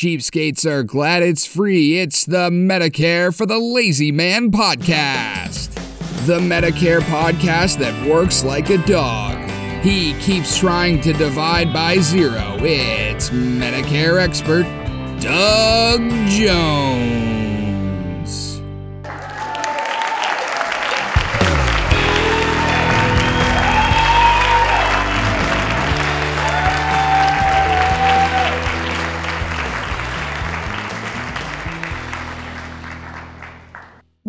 cheapskates are glad it's free. It's the Medicare for the Lazy Man podcast. The Medicare podcast that works like a dog. He keeps trying to divide by zero. It's Medicare expert Doug Jones.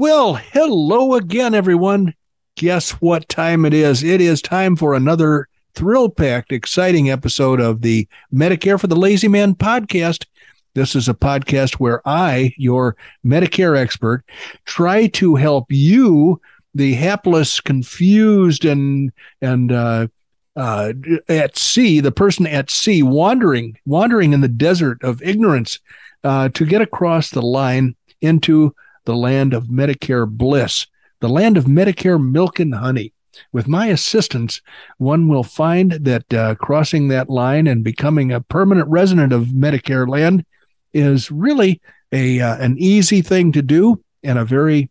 Well, hello again, everyone. Guess what time it is? It is time for another thrill packed, exciting episode of the Medicare for the Lazy Man podcast. This is a podcast where I, your Medicare expert, try to help you, the hapless, confused, and and uh, uh, at sea, the person at sea, wandering, wandering in the desert of ignorance, uh, to get across the line into the land of Medicare bliss, the land of Medicare milk and honey. With my assistance, one will find that uh, crossing that line and becoming a permanent resident of Medicare land is really a uh, an easy thing to do and a very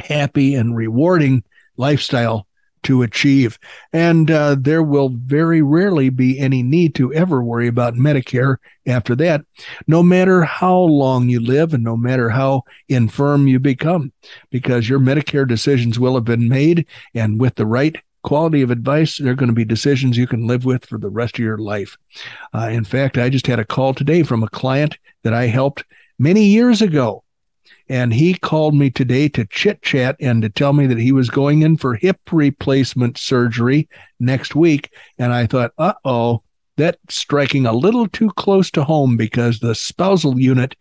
happy and rewarding lifestyle to achieve. And uh, there will very rarely be any need to ever worry about Medicare after that, no matter how long you live and no matter how infirm you become, because your Medicare decisions will have been made. And with the right quality of advice, they're going to be decisions you can live with for the rest of your life. Uh, in fact, I just had a call today from a client that I helped many years ago and he called me today to chit chat and to tell me that he was going in for hip replacement surgery next week. And I thought, uh oh, that's striking a little too close to home because the spousal unit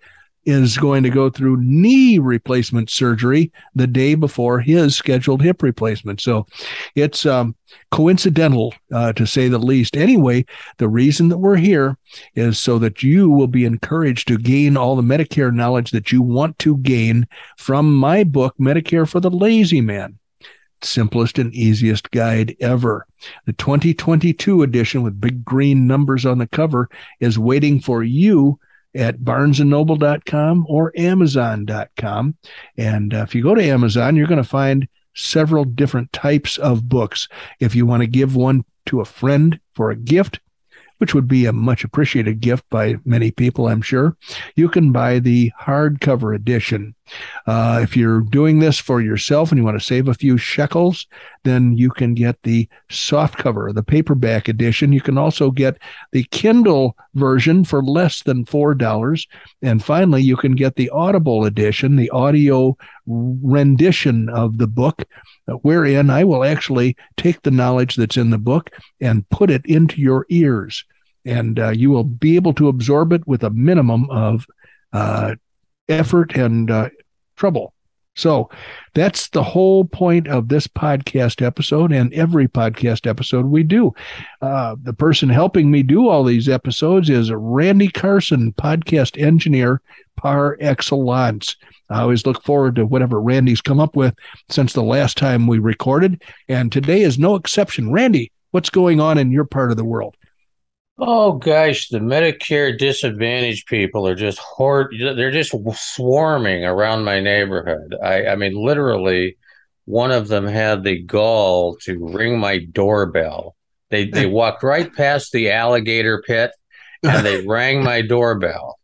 is going to go through knee replacement surgery the day before his scheduled hip replacement. So it's um, coincidental, uh, to say the least. Anyway, the reason that we're here is so that you will be encouraged to gain all the Medicare knowledge that you want to gain from my book, Medicare for the Lazy Man simplest and easiest guide ever. The 2022 edition with big green numbers on the cover is waiting for you at barnesandnoble.com or amazon.com. And uh, if you go to Amazon, you're going to find several different types of books. If you want to give one to a friend for a gift, which would be a much appreciated gift by many people, I'm sure. You can buy the hardcover edition. Uh, if you're doing this for yourself and you want to save a few shekels, then you can get the soft cover, the paperback edition. You can also get the Kindle version for less than $4. And finally, you can get the Audible edition, the audio rendition of the book wherein I will actually take the knowledge that's in the book and put it into your ears. And uh, you will be able to absorb it with a minimum of uh, effort and uh, trouble. So that's the whole point of this podcast episode and every podcast episode we do. Uh, the person helping me do all these episodes is Randy Carson, podcast engineer par excellence. I always look forward to whatever Randy's come up with since the last time we recorded. And today is no exception. Randy, what's going on in your part of the world? Oh gosh, the Medicare disadvantaged people are just horde. They're just swarming around my neighborhood. I, I mean, literally, one of them had the gall to ring my doorbell. They they walked right past the alligator pit, and they rang my doorbell.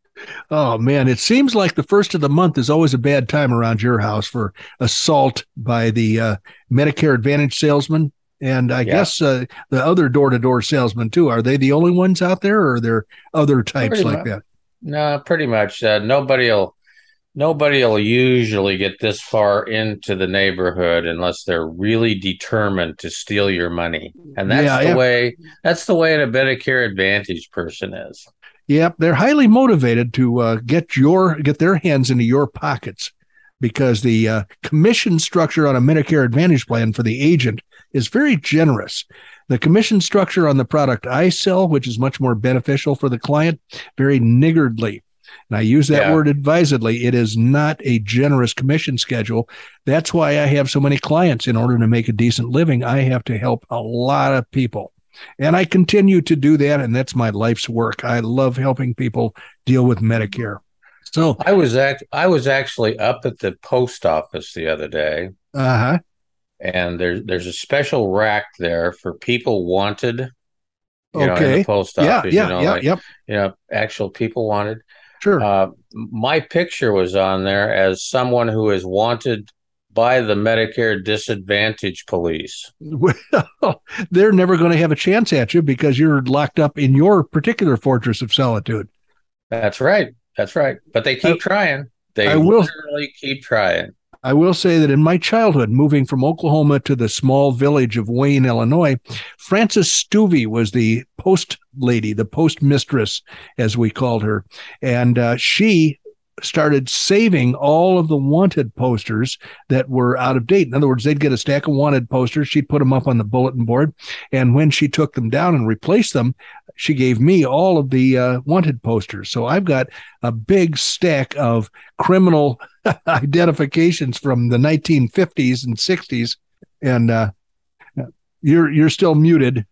Oh man, it seems like the first of the month is always a bad time around your house for assault by the uh, Medicare Advantage salesman. And I yeah. guess uh, the other door to door salesmen too. Are they the only ones out there, or are there other types pretty like much. that? No, pretty much. Uh, nobody'll nobody'll usually get this far into the neighborhood unless they're really determined to steal your money, and that's yeah, the yeah. way. That's the way a Medicare Advantage person is. Yep, they're highly motivated to uh, get your get their hands into your pockets because the uh, commission structure on a Medicare Advantage plan for the agent is very generous. The commission structure on the product I sell, which is much more beneficial for the client, very niggardly. And I use that yeah. word advisedly. It is not a generous commission schedule. That's why I have so many clients. In order to make a decent living, I have to help a lot of people. And I continue to do that. And that's my life's work. I love helping people deal with Medicare. So I was act I was actually up at the post office the other day. Uh-huh. And there's there's a special rack there for people wanted. You okay. know, in the post Yeah, office. yeah, you know, yeah, like, yep. you know, actual people wanted. Sure. Uh, my picture was on there as someone who is wanted by the Medicare Disadvantage Police. well, they're never going to have a chance at you because you're locked up in your particular fortress of solitude. That's right. That's right. But they keep I- trying. They I will- literally keep trying. I will say that in my childhood, moving from Oklahoma to the small village of Wayne, Illinois, Frances Stuvey was the post lady, the post mistress, as we called her. And uh, she started saving all of the wanted posters that were out of date. In other words, they'd get a stack of wanted posters. She'd put them up on the bulletin board. And when she took them down and replaced them, she gave me all of the uh, wanted posters. So I've got a big stack of criminal identifications from the 1950s and 60s. And uh, you're you're still muted.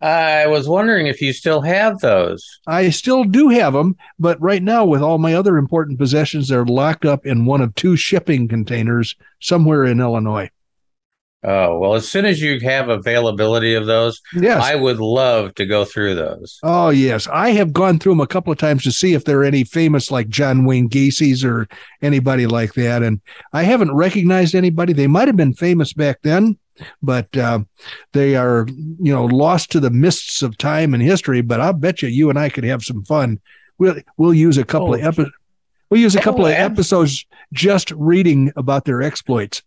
I was wondering if you still have those. I still do have them, but right now, with all my other important possessions, they're locked up in one of two shipping containers somewhere in Illinois. Oh, well, as soon as you have availability of those, Yes. I would love to go through those. Oh yes, I have gone through them a couple of times to see if there are any famous like John Wayne Gacy's or anybody like that, and I haven't recognized anybody. They might have been famous back then, but uh, they are you know lost to the mists of time and history. But I'll bet you, you and I could have some fun. We'll we'll use a couple of Oh. epi- We'll use a couple Oh, of episodes just reading about their exploits.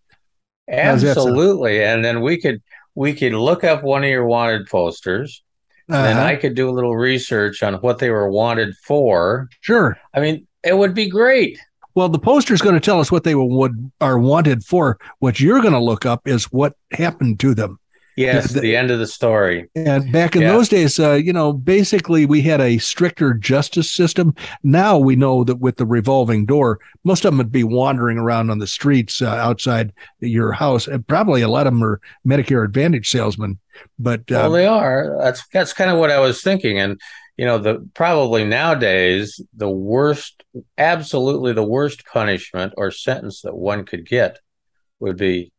How's that sound? Absolutely. And then we could we could look up one of your wanted posters. And then Uh-huh. I could do a little research on what they were wanted for. sure. I mean, it would be great. Well, the poster is going to tell us what they would are wanted for. What you're going to look up is what happened to them. Yes, The- the end of the story. And back in Yeah. those days, uh, you know, basically we had a stricter justice system. Now we know that with the revolving door, most of them would be wandering around on the streets uh, outside your house. And probably a lot of them are Medicare Advantage salesmen. But uh, Well, they are. That's that's kind of what I was thinking. And you know, the probably nowadays the worst, absolutely the worst punishment or sentence that one could get would be,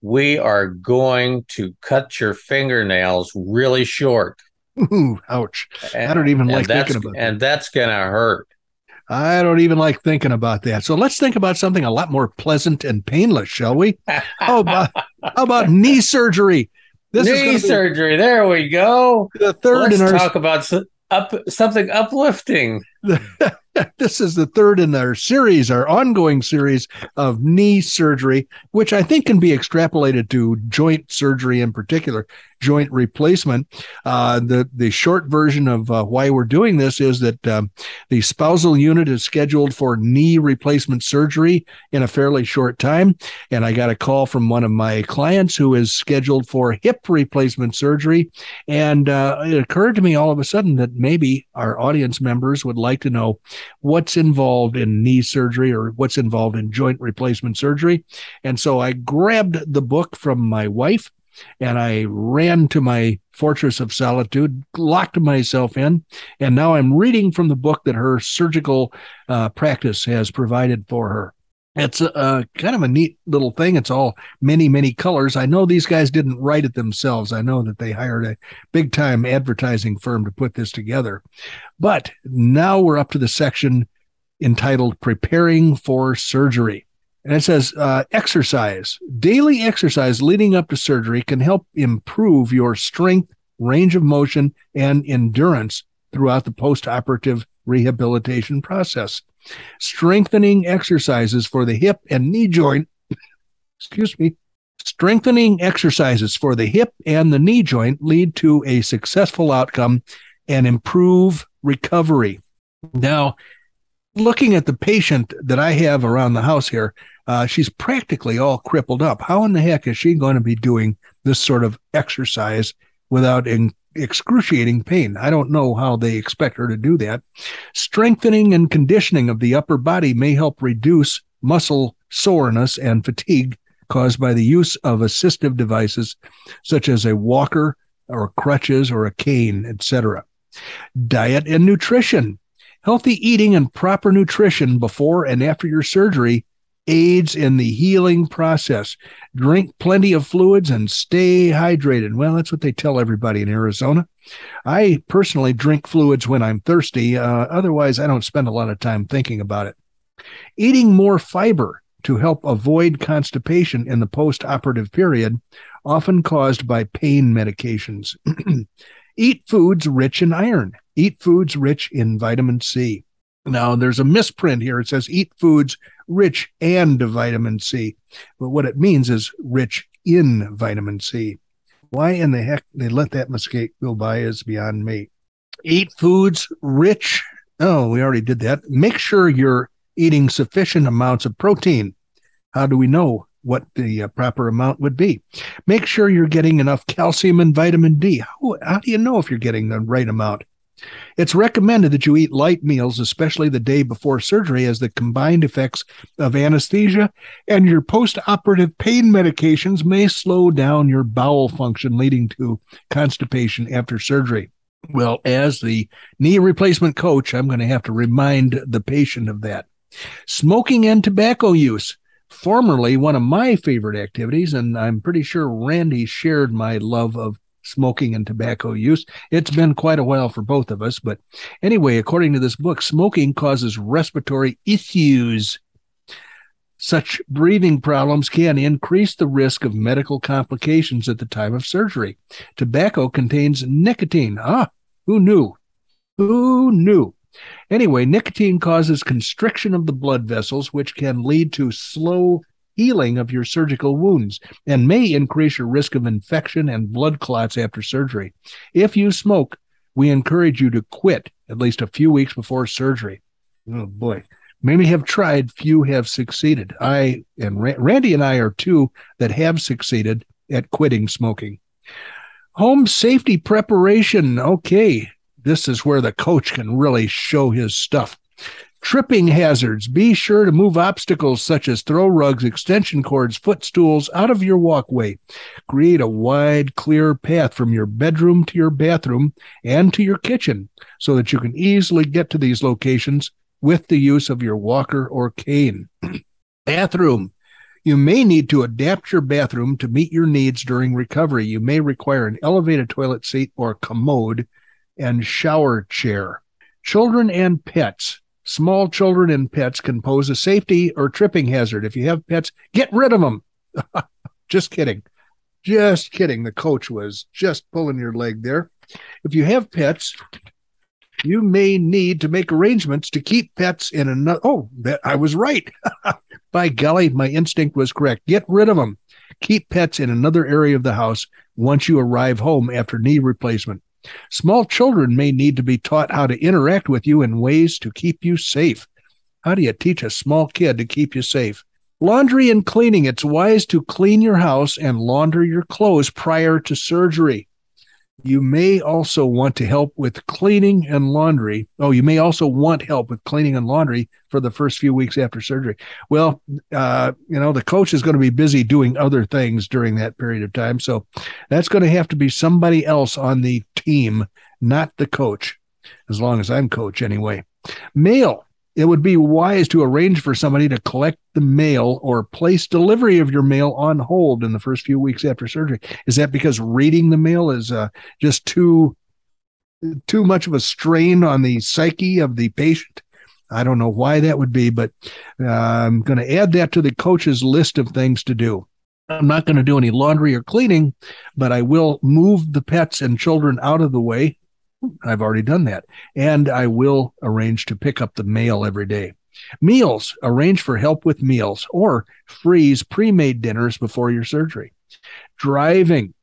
we are going to cut your fingernails really short. ooh, ouch. And, don't even like thinking about that. And that's gonna hurt. I don't even like thinking about that. So let's think about something a lot more pleasant and painless, shall we? How about, how about knee surgery? This Knee surgery. There we go. the third Let's in our talk about up something uplifting. this is the third in our series, our ongoing series of knee surgery, which I think can be extrapolated to joint surgery in particular, joint replacement. Uh, the the short version of uh, why we're doing this is that um, the spousal unit is scheduled for knee replacement surgery in a fairly short time, and I got a call from one of my clients who is scheduled for hip replacement surgery, and uh, it occurred to me all of a sudden that maybe our audience members would like to know what's involved in knee surgery or what's involved in joint replacement surgery. And so I grabbed the book from my wife and I ran to my fortress of solitude, locked myself in, and now I'm reading from the book that her surgical uh, practice has provided for her. It's a, a kind of a neat little thing. It's all many, many colors. I know these guys didn't write it themselves. I know that they hired a big time advertising firm to put this together. But now we're up to the section entitled Preparing for Surgery. And it says uh, exercise. Daily exercise leading up to surgery can help improve your strength, range of motion, and endurance throughout the post operative rehabilitation process. Strengthening exercises for the hip and knee joint, excuse me, strengthening exercises for the hip and the knee joint lead to a successful outcome and improve recovery. Now, looking at the patient that I have around the house here, uh, she's practically all crippled up. How in the heck is she going to be doing this sort of exercise without in- excruciating pain? I don't know how they expect her to do that. Strengthening and conditioning of the upper body may help reduce muscle soreness and fatigue caused by the use of assistive devices such as a walker, or crutches or a cane, etc. Diet and nutrition. Healthy eating and proper nutrition before and after your surgery aids in the healing process. Drink plenty of fluids and stay hydrated. Well, that's what they tell everybody in Arizona. I personally drink fluids when I'm thirsty. Uh, otherwise, I don't spend a lot of time thinking about it. Eating more fiber to help avoid constipation in the post operative period, often caused by pain medications. Eat foods rich in iron. Eat foods rich in vitamin C. Now, there's a misprint here. It says eat foods rich and vitamin C. But what it means is rich in vitamin C. Why in the heck they let that mistake go by is beyond me. Eat foods rich. Oh, we already did that. Make sure you're eating sufficient amounts of protein. How do we know what the uh, proper amount would be? Make sure you're getting enough calcium and vitamin D. How, how do you know if you're getting the right amount? It's recommended that you eat light meals, especially the day before surgery, as the combined effects of anesthesia and your post operative pain medications may slow down your bowel function, leading to constipation after surgery. Well, as the knee replacement coach, I'm going to have to remind the patient of that. Smoking and tobacco use. Formerly one of my favorite activities, and I'm pretty sure Randy shared my love of smoking and tobacco use. It's been quite a while for both of us, but anyway, according to this book, smoking causes respiratory issues. Such breathing problems can increase the risk of medical complications at the time of surgery. Tobacco contains nicotine. Ah, who knew? Who knew? Anyway, nicotine causes constriction of the blood vessels, which can lead to slow healing of your surgical wounds and may increase your risk of infection and blood clots after surgery. If you smoke, we encourage you to quit at least a few weeks before surgery. Oh boy. Many have tried, few have succeeded. I and Randy and I are two that have succeeded at quitting smoking. Home safety preparation. Okay, this is where the coach can really show his stuff. Tripping hazards. Be sure to move obstacles such as throw rugs, extension cords, footstools out of your walkway. Create a wide, clear path from your bedroom to your bathroom and to your kitchen so that you can easily get to these locations with the use of your walker or cane. bathroom. You may need to adapt your bathroom to meet your needs during recovery. You may require an elevated toilet seat or commode and shower chair. Children and pets. Small children and pets can pose a safety or tripping hazard. If you have pets, get rid of them. just kidding. Just kidding. The coach was just pulling your leg there. If you have pets, you may need to make arrangements to keep pets in another. Oh, that I was right. By golly, my instinct was correct. Get rid of them. Keep pets in another area of the house once you arrive home after knee replacement. Small children may need to be taught how to interact with you in ways to keep you safe. How do you teach a small kid to keep you safe? Laundry and cleaning. It's wise to clean your house and launder your clothes prior to surgery. You may also want to help with cleaning and laundry. Oh, you may also want help with cleaning and laundry for the first few weeks after surgery. Well, uh, you know, the coach is going to be busy doing other things during that period of time. So that's going to have to be somebody else on the team, not the coach, as long as I'm coach anyway. Mail it would be wise to arrange for somebody to collect the mail or place delivery of your mail on hold in the first few weeks after surgery. Is that because reading the mail is uh, just too too much of a strain on the psyche of the patient? I don't know why that would be, but uh, I'm going to add that to the coach's list of things to do. I'm not going to do any laundry or cleaning, but I will move the pets and children out of the way I've already done that. And I will arrange to pick up the mail every day. Meals, arrange for help with meals or freeze pre made dinners before your surgery. Driving,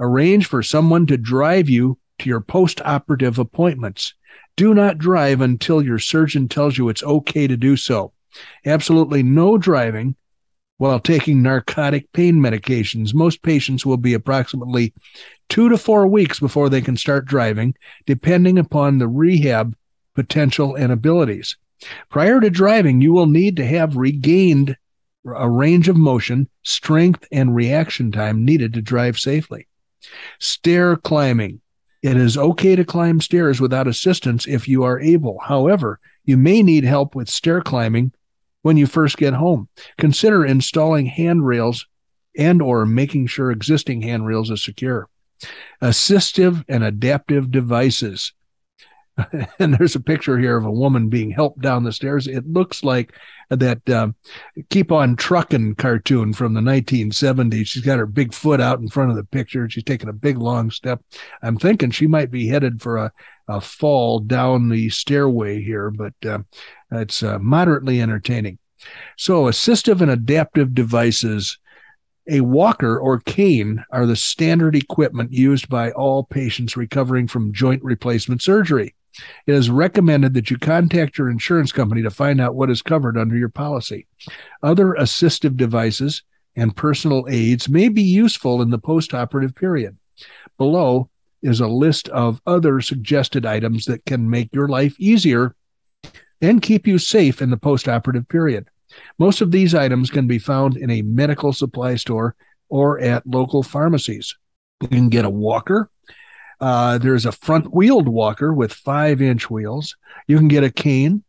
arrange for someone to drive you to your post operative appointments. Do not drive until your surgeon tells you it's okay to do so. Absolutely no driving while taking narcotic pain medications. Most patients will be approximately two to four weeks before they can start driving, depending upon the rehab potential and abilities. Prior to driving, you will need to have regained a range of motion, strength, and reaction time needed to drive safely. Stair climbing. It is okay to climb stairs without assistance if you are able. However, you may need help with stair climbing when you first get home. Consider installing handrails and or making sure existing handrails are secure. Assistive and adaptive devices. and there's a picture here of a woman being helped down the stairs. It looks like that uh, Keep On Truckin' cartoon from the 1970s. She's got her big foot out in front of the picture. She's taking a big long step. I'm thinking she might be headed for a, a fall down the stairway here, but uh, it's uh, moderately entertaining. So, assistive and adaptive devices. A walker or cane are the standard equipment used by all patients recovering from joint replacement surgery. It is recommended that you contact your insurance company to find out what is covered under your policy. Other assistive devices and personal aids may be useful in the postoperative period. Below is a list of other suggested items that can make your life easier and keep you safe in the postoperative period. Most of these items can be found in a medical supply store or at local pharmacies. You can get a walker, uh, there's a front wheeled walker with five inch wheels. You can get a cane.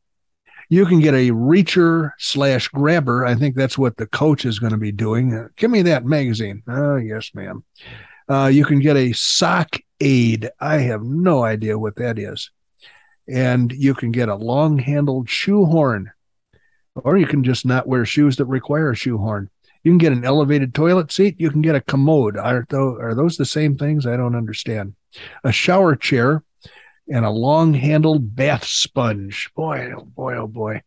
You can get a reacher slash grabber. I think that's what the coach is going to be doing. Uh, give me that magazine. Oh, yes, ma'am. Uh, you can get a sock aid. I have no idea what that is. And you can get a long handled shoe horn, or you can just not wear shoes that require a shoe horn. You can get an elevated toilet seat. You can get a commode. Are, are those the same things? I don't understand a shower chair, and a long handled bath sponge. Boy, oh boy, oh boy.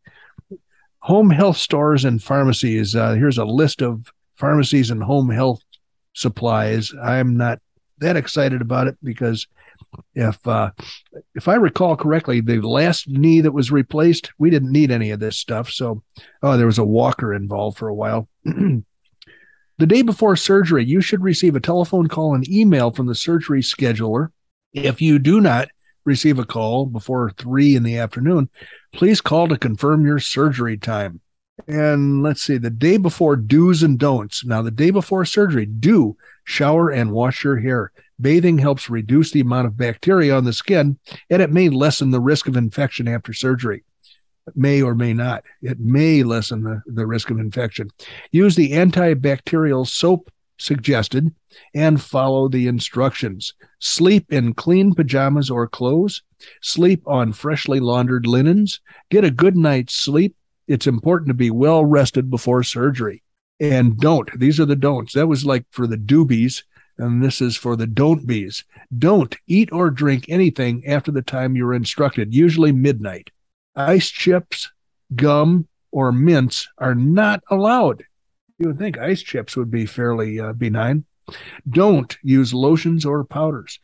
Home health stores and pharmacies. Uh, here's a list of pharmacies and home health supplies. I'm not that excited about it because if uh, if I recall correctly, the last knee that was replaced, we didn't need any of this stuff. So, oh, there was a walker involved for a while. The day before surgery, you should receive a telephone call and email from the surgery scheduler. If you do not receive a call before three in the afternoon, please call to confirm your surgery time. And let's see, the day before do's and don'ts. Now, the day before surgery, do shower and wash your hair. Bathing helps reduce the amount of bacteria on the skin, and it may lessen the risk of infection after surgery may or may not. It may lessen the, the risk of infection. Use the antibacterial soap suggested and follow the instructions. Sleep in clean pajamas or clothes. Sleep on freshly laundered linens. Get a good night's sleep. It's important to be well rested before surgery. And don't, these are the don'ts. That was like for the doobies, and this is for the don't bees. Don't eat or drink anything after the time you're instructed, usually midnight ice chips, gum, or mints are not allowed. You would think ice chips would be fairly uh, benign. Don't use lotions or powders.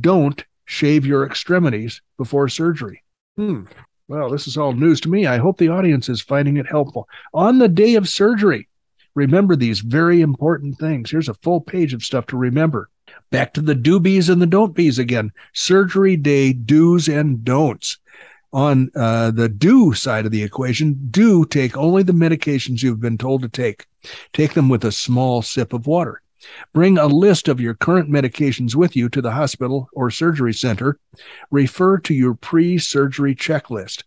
Don't shave your extremities before surgery. Hmm. Well, this is all news to me. I hope the audience is finding it helpful. On the day of surgery, remember these very important things. Here's a full page of stuff to remember. Back to the do bees and the don't bees again. Surgery day do's and don'ts on uh, the do side of the equation, do take only the medications you've been told to take. Take them with a small sip of water. Bring a list of your current medications with you to the hospital or surgery center. Refer to your pre surgery checklist.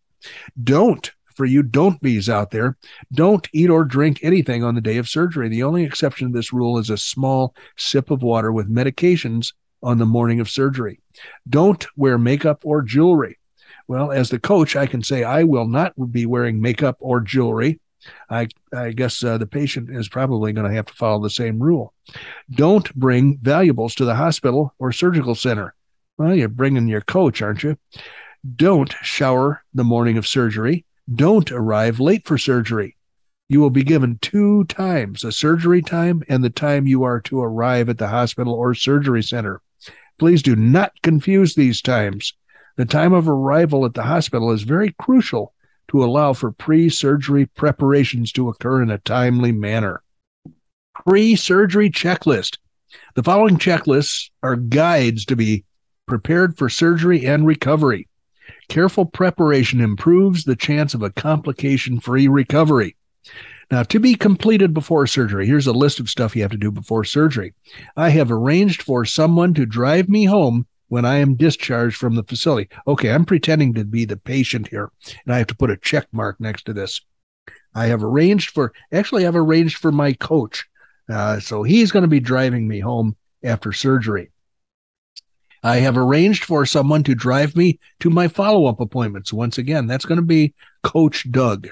Don't, for you don't bees out there, don't eat or drink anything on the day of surgery. The only exception to this rule is a small sip of water with medications on the morning of surgery. Don't wear makeup or jewelry. Well, as the coach, I can say I will not be wearing makeup or jewelry. I, I guess uh, the patient is probably going to have to follow the same rule. Don't bring valuables to the hospital or surgical center. Well, you're bringing your coach, aren't you? Don't shower the morning of surgery. Don't arrive late for surgery. You will be given two times a surgery time and the time you are to arrive at the hospital or surgery center. Please do not confuse these times. The time of arrival at the hospital is very crucial to allow for pre surgery preparations to occur in a timely manner. Pre surgery checklist. The following checklists are guides to be prepared for surgery and recovery. Careful preparation improves the chance of a complication free recovery. Now, to be completed before surgery, here's a list of stuff you have to do before surgery. I have arranged for someone to drive me home when I am discharged from the facility. Okay, I'm pretending to be the patient here, and I have to put a check mark next to this. I have arranged for, actually, I've arranged for my coach. Uh, so he's going to be driving me home after surgery. I have arranged for someone to drive me to my follow up appointments. Once again, that's going to be Coach Doug.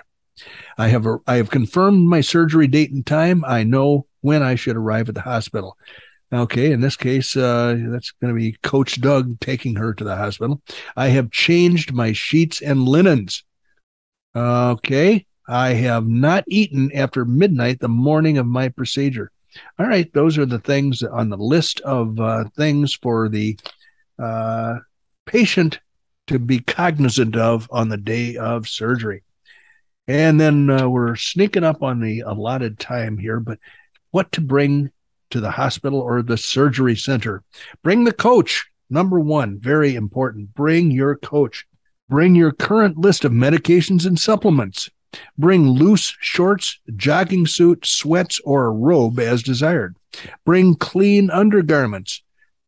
I have I have confirmed my surgery date and time. I know when I should arrive at the hospital. Okay, in this case, uh, that's going to be Coach Doug taking her to the hospital. I have changed my sheets and linens. Okay, I have not eaten after midnight the morning of my procedure. All right, those are the things on the list of uh, things for the uh, patient to be cognizant of on the day of surgery. And then uh, we're sneaking up on the allotted time here, but what to bring to the hospital or the surgery center? Bring the coach. Number one, very important. Bring your coach. Bring your current list of medications and supplements. Bring loose shorts, jogging suit, sweats, or a robe as desired. Bring clean undergarments.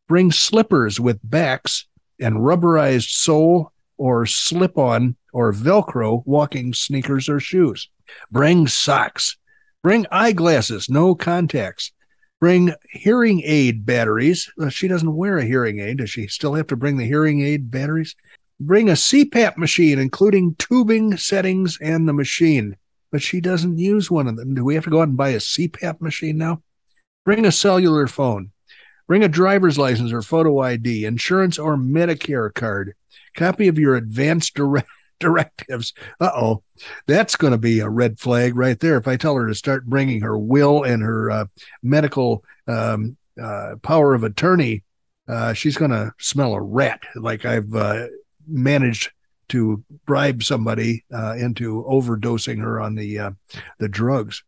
Bring slippers with backs and rubberized sole or slip on or Velcro walking sneakers or shoes. Bring socks. Bring eyeglasses, no contacts. Bring hearing aid batteries. She doesn't wear a hearing aid. Does she still have to bring the hearing aid batteries? Bring a CPAP machine, including tubing settings and the machine. But she doesn't use one of them. Do we have to go out and buy a CPAP machine now? Bring a cellular phone. Bring a driver's license or photo ID, insurance or Medicare card, copy of your advance direct directives. Uh oh, that's going to be a red flag right there. If I tell her to start bringing her will and her uh, medical um, uh, power of attorney, uh, she's going to smell a rat. Like I've uh, managed to bribe somebody uh, into overdosing her on the uh, the drugs.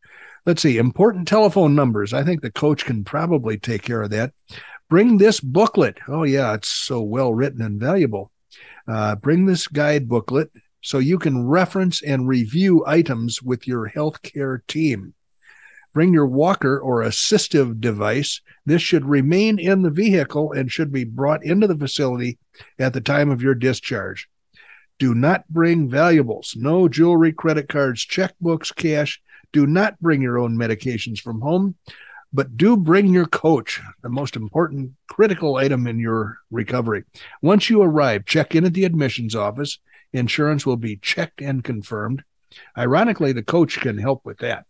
Let's see, important telephone numbers. I think the coach can probably take care of that. Bring this booklet. Oh, yeah, it's so well written and valuable. Uh, bring this guide booklet so you can reference and review items with your healthcare team. Bring your walker or assistive device. This should remain in the vehicle and should be brought into the facility at the time of your discharge. Do not bring valuables, no jewelry, credit cards, checkbooks, cash, do not bring your own medications from home, but do bring your coach, the most important critical item in your recovery. Once you arrive, check in at the admissions office. Insurance will be checked and confirmed. Ironically, the coach can help with that.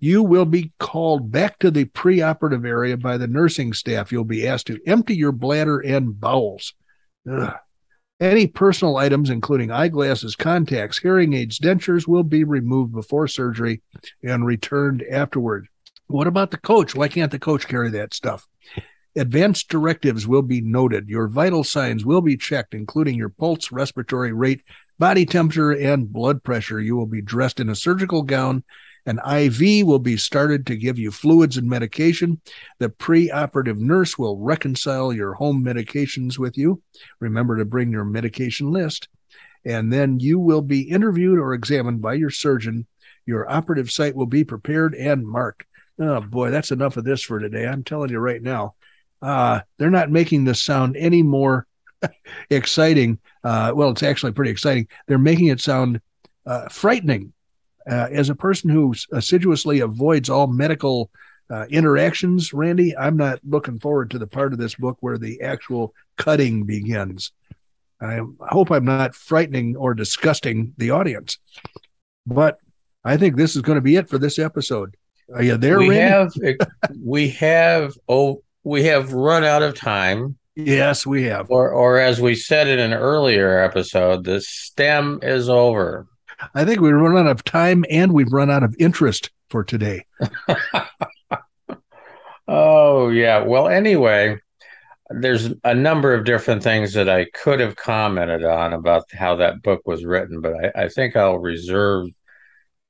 You will be called back to the preoperative area by the nursing staff. You'll be asked to empty your bladder and bowels. Ugh. Any personal items, including eyeglasses, contacts, hearing aids, dentures, will be removed before surgery and returned afterward. What about the coach? Why can't the coach carry that stuff? Advanced directives will be noted. Your vital signs will be checked, including your pulse, respiratory rate, body temperature, and blood pressure. You will be dressed in a surgical gown an IV will be started to give you fluids and medication. The preoperative nurse will reconcile your home medications with you. Remember to bring your medication list. And then you will be interviewed or examined by your surgeon. Your operative site will be prepared and marked. Oh boy, that's enough of this for today. I'm telling you right now. Uh, they're not making this sound any more exciting. Uh, well, it's actually pretty exciting. They're making it sound uh, frightening uh, as a person who assiduously avoids all medical uh, interactions, Randy, I'm not looking forward to the part of this book where the actual cutting begins. I hope I'm not frightening or disgusting the audience, but I think this is going to be it for this episode. Are you there? We Randy? have eh, we have oh we have run out of time. Yes, we have. Or or as we said in an earlier episode, the stem is over. I think we've run out of time and we've run out of interest for today. oh, yeah. Well, anyway, there's a number of different things that I could have commented on about how that book was written, but I, I think I'll reserve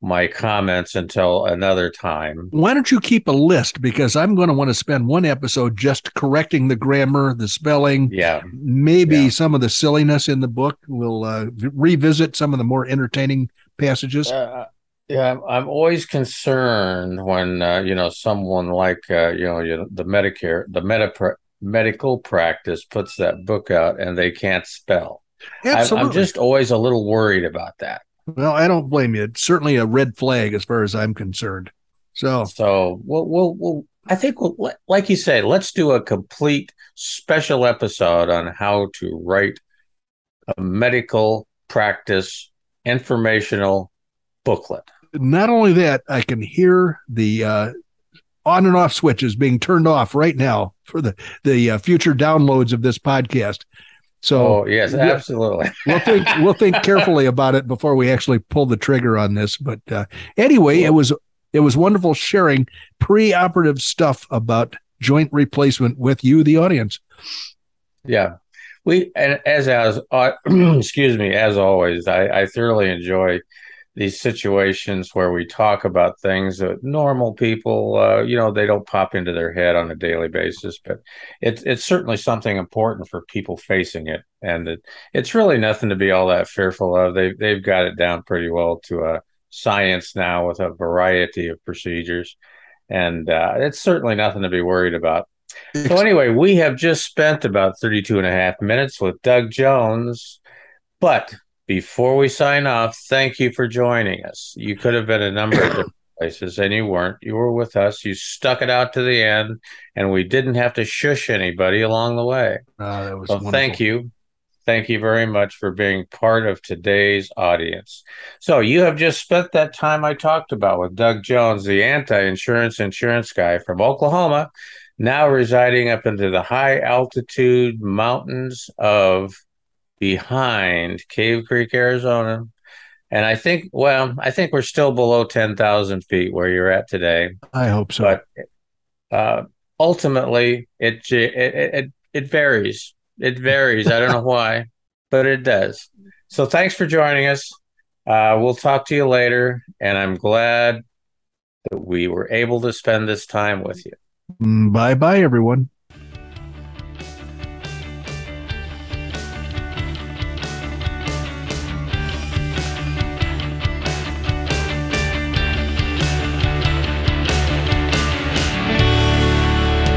my comments until another time. Why don't you keep a list? Because I'm going to want to spend one episode just correcting the grammar, the spelling, yeah, maybe yeah. some of the silliness in the book. We'll uh, revisit some of the more entertaining passages. Uh, Yeah, I'm always concerned when uh, you know someone like uh, you know you know, the Medicare, the meta medical practice puts that book out and they can't spell. Absolutely. I'm just always a little worried about that. Well, I don't blame you. It's certainly a red flag as far as I'm concerned. So, so we'll, we'll, we'll I think, we'll, like you say, let's do a complete special episode on how to write a medical practice informational booklet. Not only that, I can hear the uh, on and off switches being turned off right now for the the uh, future downloads of this podcast. So oh, yes, absolutely. we'll think we'll think carefully about it before we actually pull the trigger on this. But uh, anyway, it was it was wonderful sharing pre-operative stuff about joint replacement with you, the audience. Yeah, we and as as uh, excuse me, as always, I, I thoroughly enjoy these situations where we talk about things that normal people, uh, you know, they don't pop into their head on a daily basis, but it's it's certainly something important for people facing it, and it, it's really nothing to be all that fearful of. They they've got it down pretty well to a science now with a variety of procedures, and uh, it's certainly nothing to be worried about. So anyway, we have just spent about 32 and a half minutes with Doug Jones, but before we sign off, thank you for joining us. You could have been a number of different places and you weren't. You were with us. You stuck it out to the end, and we didn't have to shush anybody along the way. Uh, that was so thank you. Thank you very much for being part of today's audience. So, you have just spent that time I talked about with Doug Jones, the anti insurance insurance guy from Oklahoma, now residing up into the high altitude mountains of behind Cave Creek, Arizona. And I think, well, I think we're still below 10,000 feet where you're at today. I hope so. But uh, ultimately, it, it, it, it varies. It varies. I don't know why, but it does. So thanks for joining us. Uh, we'll talk to you later. And I'm glad that we were able to spend this time with you. Bye bye, everyone.